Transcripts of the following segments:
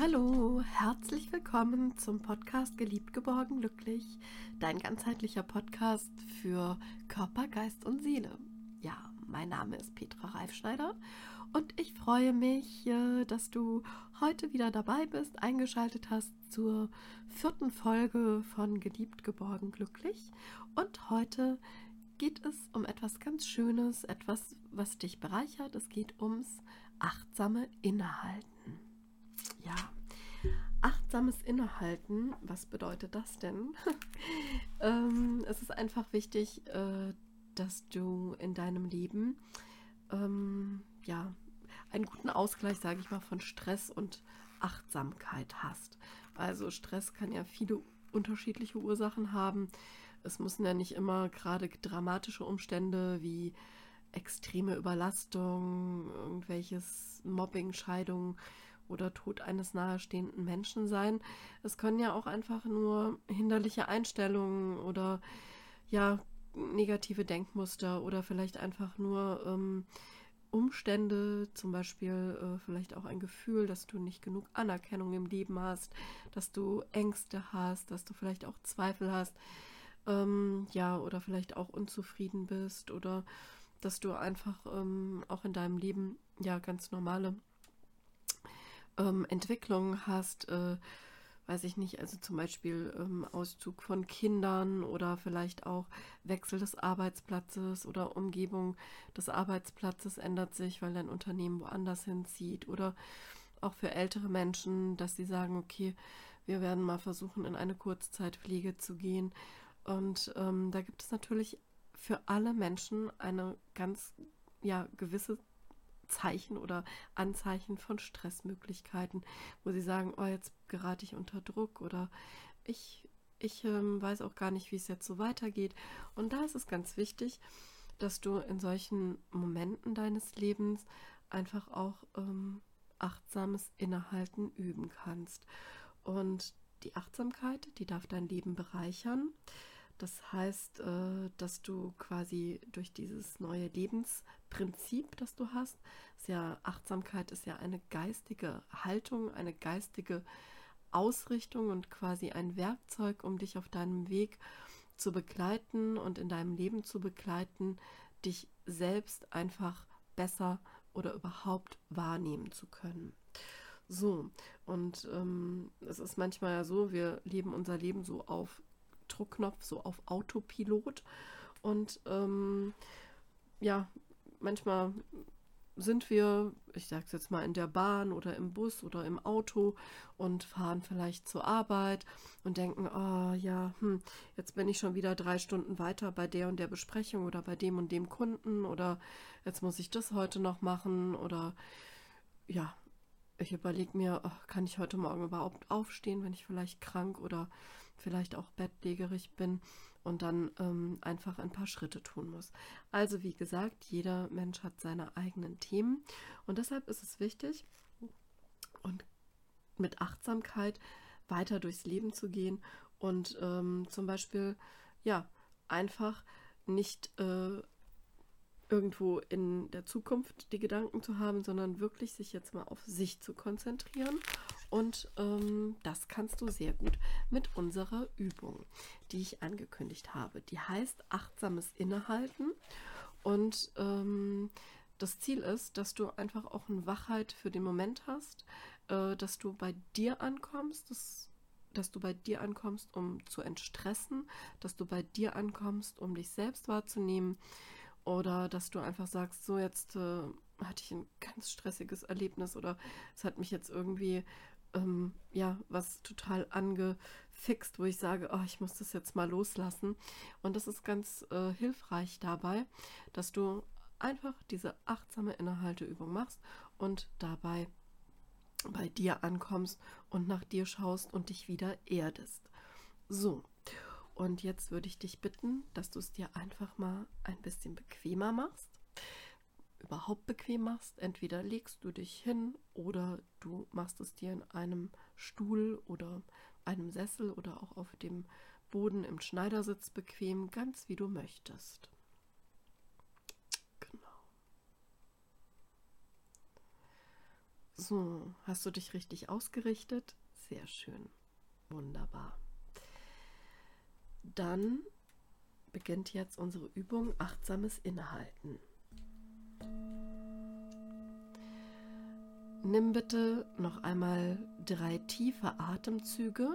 hallo, herzlich willkommen zum Podcast Geliebt, geborgen, glücklich, dein ganzheitlicher Podcast für Körper, Geist und Seele. Ja, mein Name ist Petra Reifschneider und ich freue mich, äh, dass du heute wieder dabei bist, eingeschaltet hast zur vierten Folge von Geliebt, geborgen, glücklich. Und heute geht es um etwas ganz Schönes, etwas, was dich bereichert. Es geht ums achtsame Innehalten. Ja, achtsames Innehalten, was bedeutet das denn? ähm, es ist einfach wichtig, äh, dass du in deinem Leben ähm, ja einen guten Ausgleich, sage ich mal, von Stress und Achtsamkeit hast. Also Stress kann ja viele unterschiedliche Ursachen haben. Es müssen ja nicht immer gerade dramatische Umstände wie extreme Überlastung, irgendwelches Mobbing, Scheidung oder Tod eines nahestehenden Menschen sein. Es können ja auch einfach nur hinderliche Einstellungen oder ja negative Denkmuster oder vielleicht einfach nur ähm, Umstände, zum Beispiel äh, vielleicht auch ein Gefühl, dass du nicht genug Anerkennung im Leben hast, dass du Ängste hast, dass du vielleicht auch Zweifel hast, ähm, ja, oder vielleicht auch unzufrieden bist oder dass du einfach ähm, auch in deinem Leben ja ganz normale ähm, Entwicklungen hast, äh, weiß ich nicht, also zum Beispiel ähm, Auszug von Kindern oder vielleicht auch Wechsel des Arbeitsplatzes oder Umgebung des Arbeitsplatzes ändert sich, weil dein Unternehmen woanders hinzieht oder auch für ältere Menschen, dass sie sagen, okay, wir werden mal versuchen, in eine Kurzzeitpflege zu gehen. Und ähm, da gibt es natürlich für alle Menschen eine ganz ja, gewisse Zeichen oder Anzeichen von Stressmöglichkeiten, wo sie sagen, oh, jetzt gerate ich unter Druck oder ich, ich ähm, weiß auch gar nicht, wie es jetzt so weitergeht. Und da ist es ganz wichtig, dass du in solchen Momenten deines Lebens einfach auch ähm, achtsames Innehalten üben kannst. Und die Achtsamkeit, die darf dein Leben bereichern. Das heißt, äh, dass du quasi durch dieses neue Lebensprinzip, das du hast, ist ja Achtsamkeit ist ja eine geistige Haltung, eine geistige Ausrichtung und quasi ein Werkzeug, um dich auf deinem Weg zu begleiten und in deinem Leben zu begleiten, dich selbst einfach besser oder überhaupt wahrnehmen zu können. So, und ähm, es ist manchmal ja so, wir leben unser Leben so auf Druckknopf so auf Autopilot. Und ähm, ja, manchmal sind wir, ich sage es jetzt mal, in der Bahn oder im Bus oder im Auto und fahren vielleicht zur Arbeit und denken, oh ja, hm, jetzt bin ich schon wieder drei Stunden weiter bei der und der Besprechung oder bei dem und dem Kunden oder jetzt muss ich das heute noch machen oder ja, ich überlege mir, oh, kann ich heute Morgen überhaupt aufstehen, wenn ich vielleicht krank oder vielleicht auch bettlägerig bin und dann ähm, einfach ein paar Schritte tun muss. Also wie gesagt, jeder Mensch hat seine eigenen Themen und deshalb ist es wichtig und mit Achtsamkeit weiter durchs Leben zu gehen und ähm, zum Beispiel ja einfach nicht äh, irgendwo in der Zukunft die Gedanken zu haben, sondern wirklich sich jetzt mal auf sich zu konzentrieren. Und ähm, das kannst du sehr gut mit unserer Übung, die ich angekündigt habe. Die heißt achtsames Innehalten. Und ähm, das Ziel ist, dass du einfach auch eine Wachheit für den Moment hast, äh, dass du bei dir ankommst, dass, dass du bei dir ankommst, um zu entstressen, dass du bei dir ankommst, um dich selbst wahrzunehmen oder dass du einfach sagst, so jetzt äh, hatte ich ein ganz stressiges Erlebnis oder es hat mich jetzt irgendwie ähm, ja was total angefixt, wo ich sage, oh, ich muss das jetzt mal loslassen. Und das ist ganz äh, hilfreich dabei, dass du einfach diese achtsame Innehalteübung machst und dabei bei dir ankommst und nach dir schaust und dich wieder erdest. So, und jetzt würde ich dich bitten, dass du es dir einfach mal ein bisschen bequemer machst. Überhaupt bequem machst. Entweder legst du dich hin oder du machst es dir in einem Stuhl oder einem Sessel oder auch auf dem Boden im Schneidersitz bequem, ganz wie du möchtest. Genau. So, hast du dich richtig ausgerichtet? Sehr schön. Wunderbar. Dann beginnt jetzt unsere Übung achtsames Innehalten. Nimm bitte noch einmal drei tiefe Atemzüge.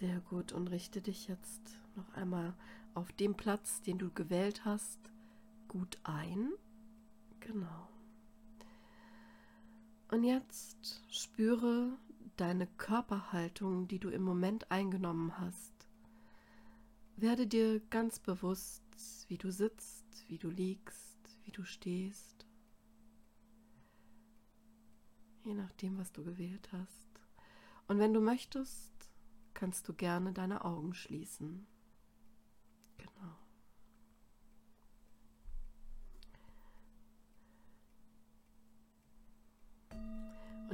Sehr gut und richte dich jetzt noch einmal auf dem Platz, den du gewählt hast, gut ein. Genau. Und jetzt spüre deine Körperhaltung, die du im Moment eingenommen hast. Werde dir ganz bewusst, wie du sitzt, wie du liegst, wie du stehst. Je nachdem, was du gewählt hast. Und wenn du möchtest, kannst du gerne deine Augen schließen. Genau.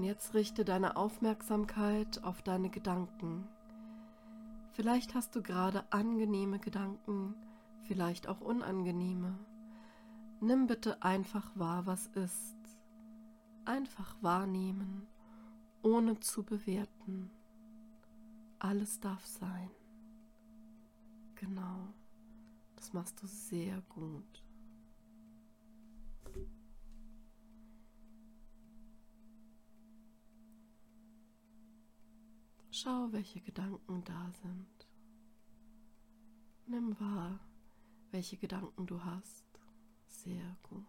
Und jetzt richte deine Aufmerksamkeit auf deine Gedanken. Vielleicht hast du gerade angenehme Gedanken, vielleicht auch unangenehme. Nimm bitte einfach wahr, was ist. Einfach wahrnehmen, ohne zu bewerten. Alles darf sein. Genau. Das machst du sehr gut. Schau, welche Gedanken da sind. Nimm wahr, welche Gedanken du hast. Sehr gut.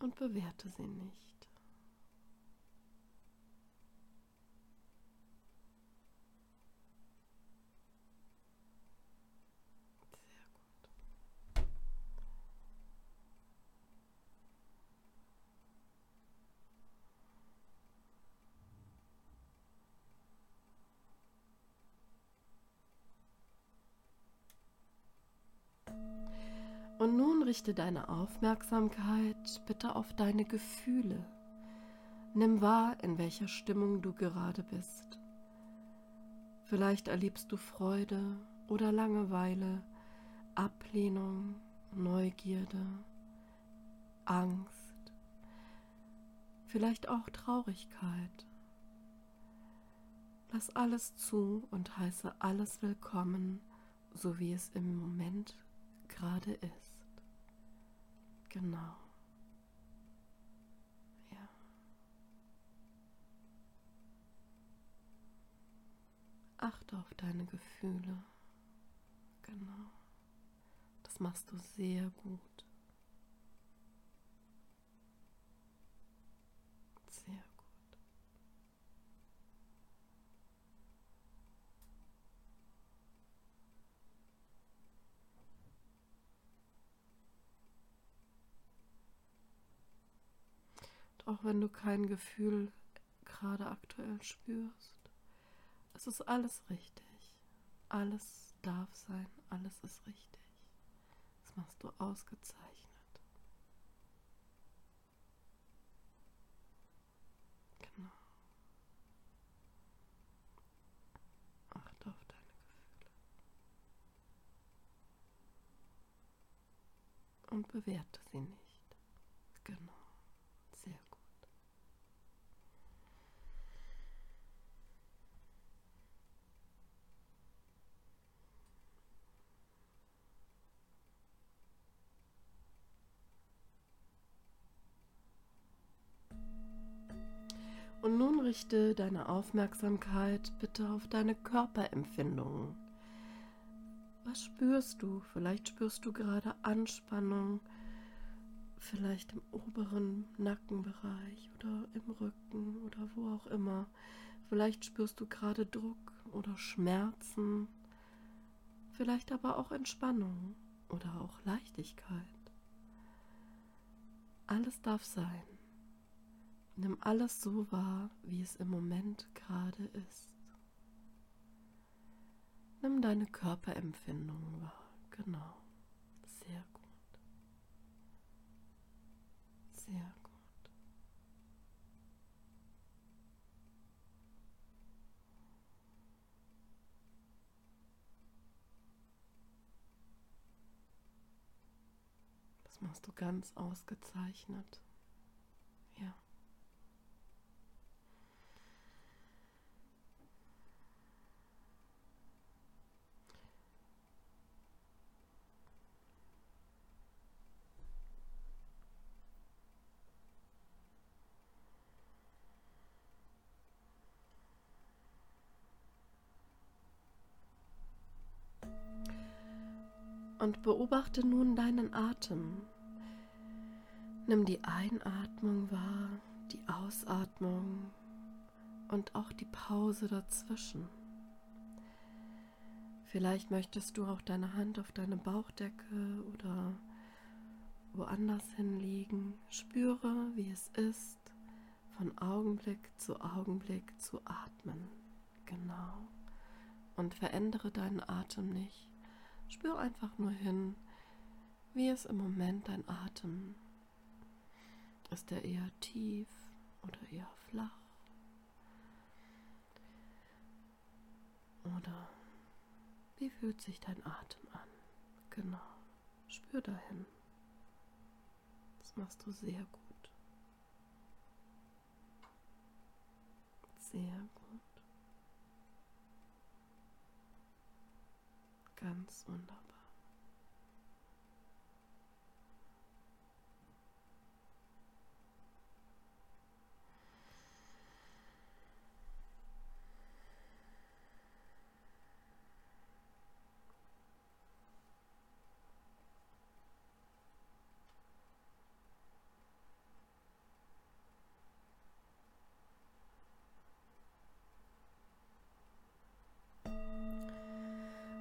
Und bewerte sie nicht. Und nun richte deine Aufmerksamkeit bitte auf deine Gefühle. Nimm wahr, in welcher Stimmung du gerade bist. Vielleicht erlebst du Freude oder Langeweile, Ablehnung, Neugierde, Angst, vielleicht auch Traurigkeit. Lass alles zu und heiße alles willkommen, so wie es im Moment gerade ist. Genau. Ja. Achte auf deine Gefühle. Genau. Das machst du sehr gut. Auch wenn du kein Gefühl gerade aktuell spürst. Es ist alles richtig. Alles darf sein, alles ist richtig. Das machst du ausgezeichnet. Genau. Achte auf deine Gefühle. Und bewerte sie nicht. Genau. Und nun richte deine Aufmerksamkeit bitte auf deine Körperempfindungen. Was spürst du? Vielleicht spürst du gerade Anspannung, vielleicht im oberen Nackenbereich oder im Rücken oder wo auch immer. Vielleicht spürst du gerade Druck oder Schmerzen, vielleicht aber auch Entspannung oder auch Leichtigkeit. Alles darf sein. Nimm alles so wahr, wie es im Moment gerade ist. Nimm deine Körperempfindungen wahr. Genau. Sehr gut. Sehr gut. Das machst du ganz ausgezeichnet. Ja. Und beobachte nun deinen Atem. Nimm die Einatmung wahr, die Ausatmung und auch die Pause dazwischen. Vielleicht möchtest du auch deine Hand auf deine Bauchdecke oder woanders hinlegen. Spüre, wie es ist, von Augenblick zu Augenblick zu atmen. Genau. Und verändere deinen Atem nicht. Spür einfach nur hin, wie es im Moment dein Atem ist. Er eher tief oder eher flach? Oder wie fühlt sich dein Atem an? Genau, spür dahin. Das machst du sehr gut. Sehr gut. Ganz wunderbar.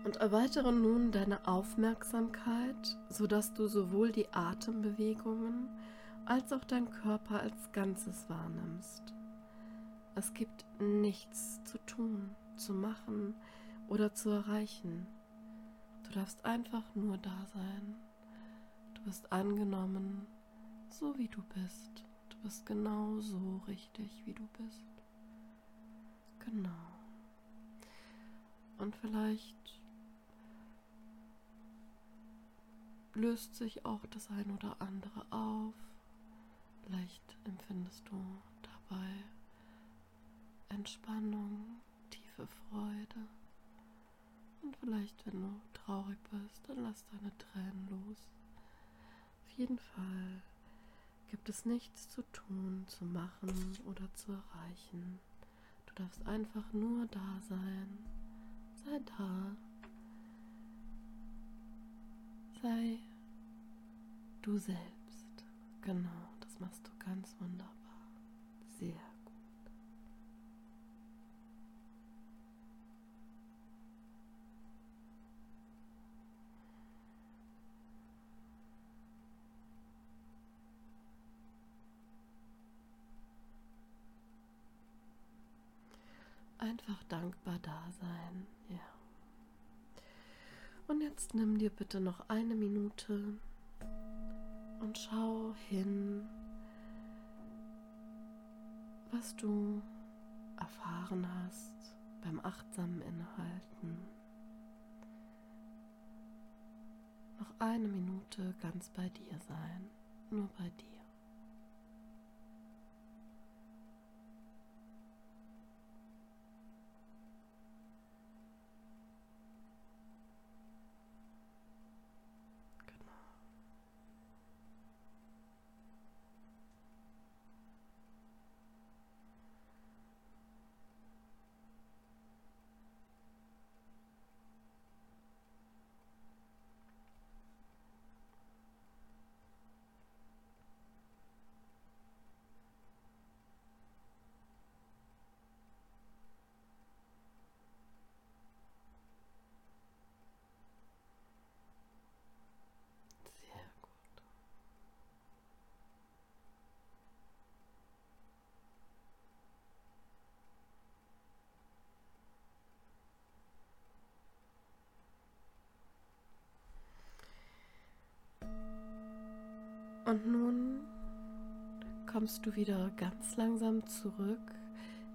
Und erweitere nun deine Aufmerksamkeit, sodass du sowohl die Atembewegungen als auch dein Körper als Ganzes wahrnimmst. Es gibt nichts zu tun, zu machen oder zu erreichen. Du darfst einfach nur da sein. Du bist angenommen, so wie du bist. Du bist genau so richtig, wie du bist. Genau. Und vielleicht löst sich auch das ein oder andere auf. Vielleicht empfindest du dabei Entspannung, tiefe Freude. Und vielleicht, wenn du traurig bist, dann lass deine Tränen los. Auf jeden Fall gibt es nichts zu tun, zu machen oder zu erreichen. Du darfst einfach nur da sein. Sei da. Sei du selbst. Genau, das machst du ganz wunderbar. Sehr gut. Einfach dankbar da sein, ja. Und jetzt nimm dir bitte noch eine Minute und schau hin, was du erfahren hast beim achtsamen Inhalten. Noch eine Minute ganz bei dir sein, nur bei dir. Und nun kommst du wieder ganz langsam zurück,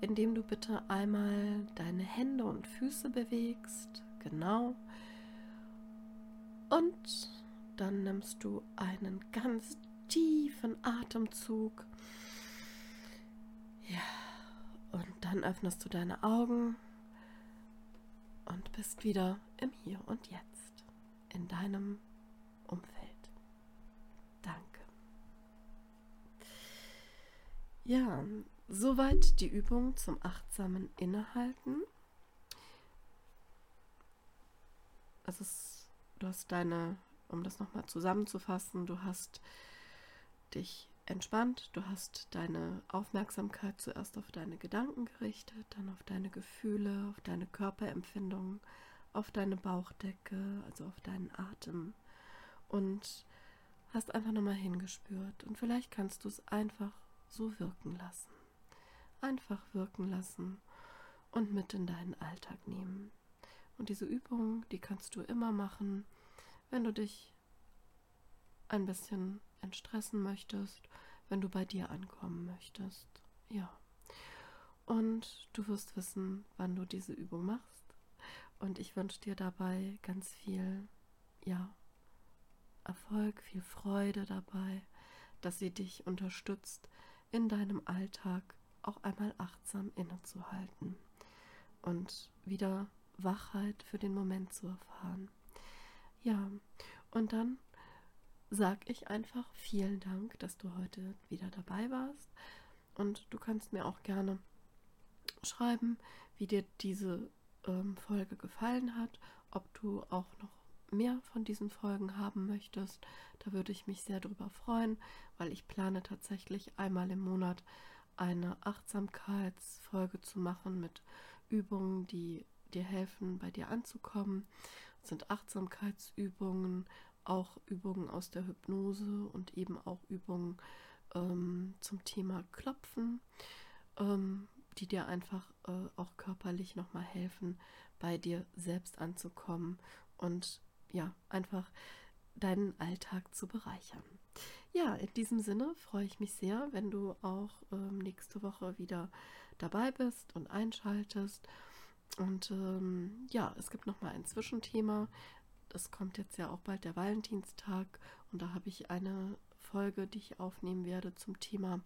indem du bitte einmal deine Hände und Füße bewegst. Genau. Und dann nimmst du einen ganz tiefen Atemzug. Ja, und dann öffnest du deine Augen und bist wieder im Hier und Jetzt, in deinem Umfeld. Danke. Ja, soweit die Übung zum achtsamen Innehalten. Es ist, du hast deine, um das nochmal zusammenzufassen, du hast dich entspannt, du hast deine Aufmerksamkeit zuerst auf deine Gedanken gerichtet, dann auf deine Gefühle, auf deine Körperempfindungen, auf deine Bauchdecke, also auf deinen Atem und hast einfach nochmal hingespürt und vielleicht kannst du es einfach so wirken lassen. Einfach wirken lassen und mit in deinen Alltag nehmen. Und diese Übung, die kannst du immer machen, wenn du dich ein bisschen entstressen möchtest, wenn du bei dir ankommen möchtest. Ja. Und du wirst wissen, wann du diese Übung machst. Und ich wünsche dir dabei ganz viel, ja, Erfolg, viel Freude dabei, dass sie dich unterstützt, in deinem Alltag auch einmal achtsam innezuhalten und wieder Wachheit für den Moment zu erfahren. Ja, und dann sage ich einfach vielen Dank, dass du heute wieder dabei warst. Und du kannst mir auch gerne schreiben, wie dir diese ähm, Folge gefallen hat, ob du auch noch mehr von diesen Folgen haben möchtest. Da würde ich mich sehr darüber freuen, weil ich plane tatsächlich einmal im Monat eine Achtsamkeitsfolge zu machen mit Übungen, die dir helfen, bei dir anzukommen. Das sind Achtsamkeitsübungen, auch Übungen aus der Hypnose und eben auch Übungen ähm, zum Thema Klopfen, ähm, die dir einfach äh, auch körperlich nochmal helfen, bei dir selbst anzukommen und ja, einfach deinen Alltag zu bereichern. Ja, in diesem Sinne freue ich mich sehr, wenn du auch ähm, nächste Woche wieder dabei bist und einschaltest. Und ähm, ja, es gibt noch mal ein Zwischenthema es kommt jetzt ja auch bald der Valentinstag und da habe ich eine Folge, die ich aufnehmen werde zum Thema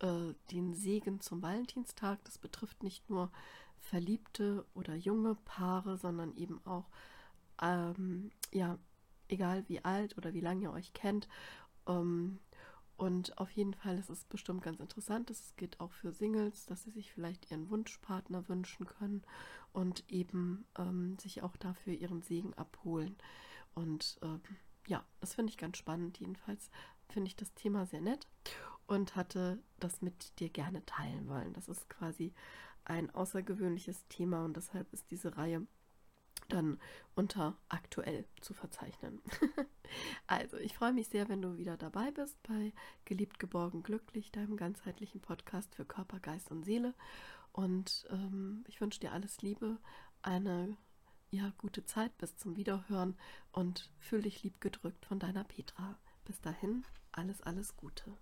äh, den Segen zum Valentinstag. Das betrifft nicht nur verliebte oder junge Paare, sondern eben auch, ähm, ja, egal wie alt oder wie lange ihr euch kennt. Ähm, und auf jeden Fall ist es bestimmt ganz interessant. Es geht auch für Singles, dass sie sich vielleicht ihren Wunschpartner wünschen können und eben ähm, sich auch dafür ihren Segen abholen. Und ähm, ja, das finde ich ganz spannend. Jedenfalls finde ich das Thema sehr nett und hatte das mit dir gerne teilen wollen. Das ist quasi ein außergewöhnliches Thema und deshalb ist diese Reihe dann unter aktuell zu verzeichnen. also, ich freue mich sehr, wenn du wieder dabei bist bei Geliebt, Geborgen, Glücklich, deinem ganzheitlichen Podcast für Körper, Geist und Seele. Und ähm, ich wünsche dir alles Liebe, eine ja, gute Zeit bis zum Wiederhören und fühl dich lieb gedrückt von deiner Petra. Bis dahin, alles, alles Gute.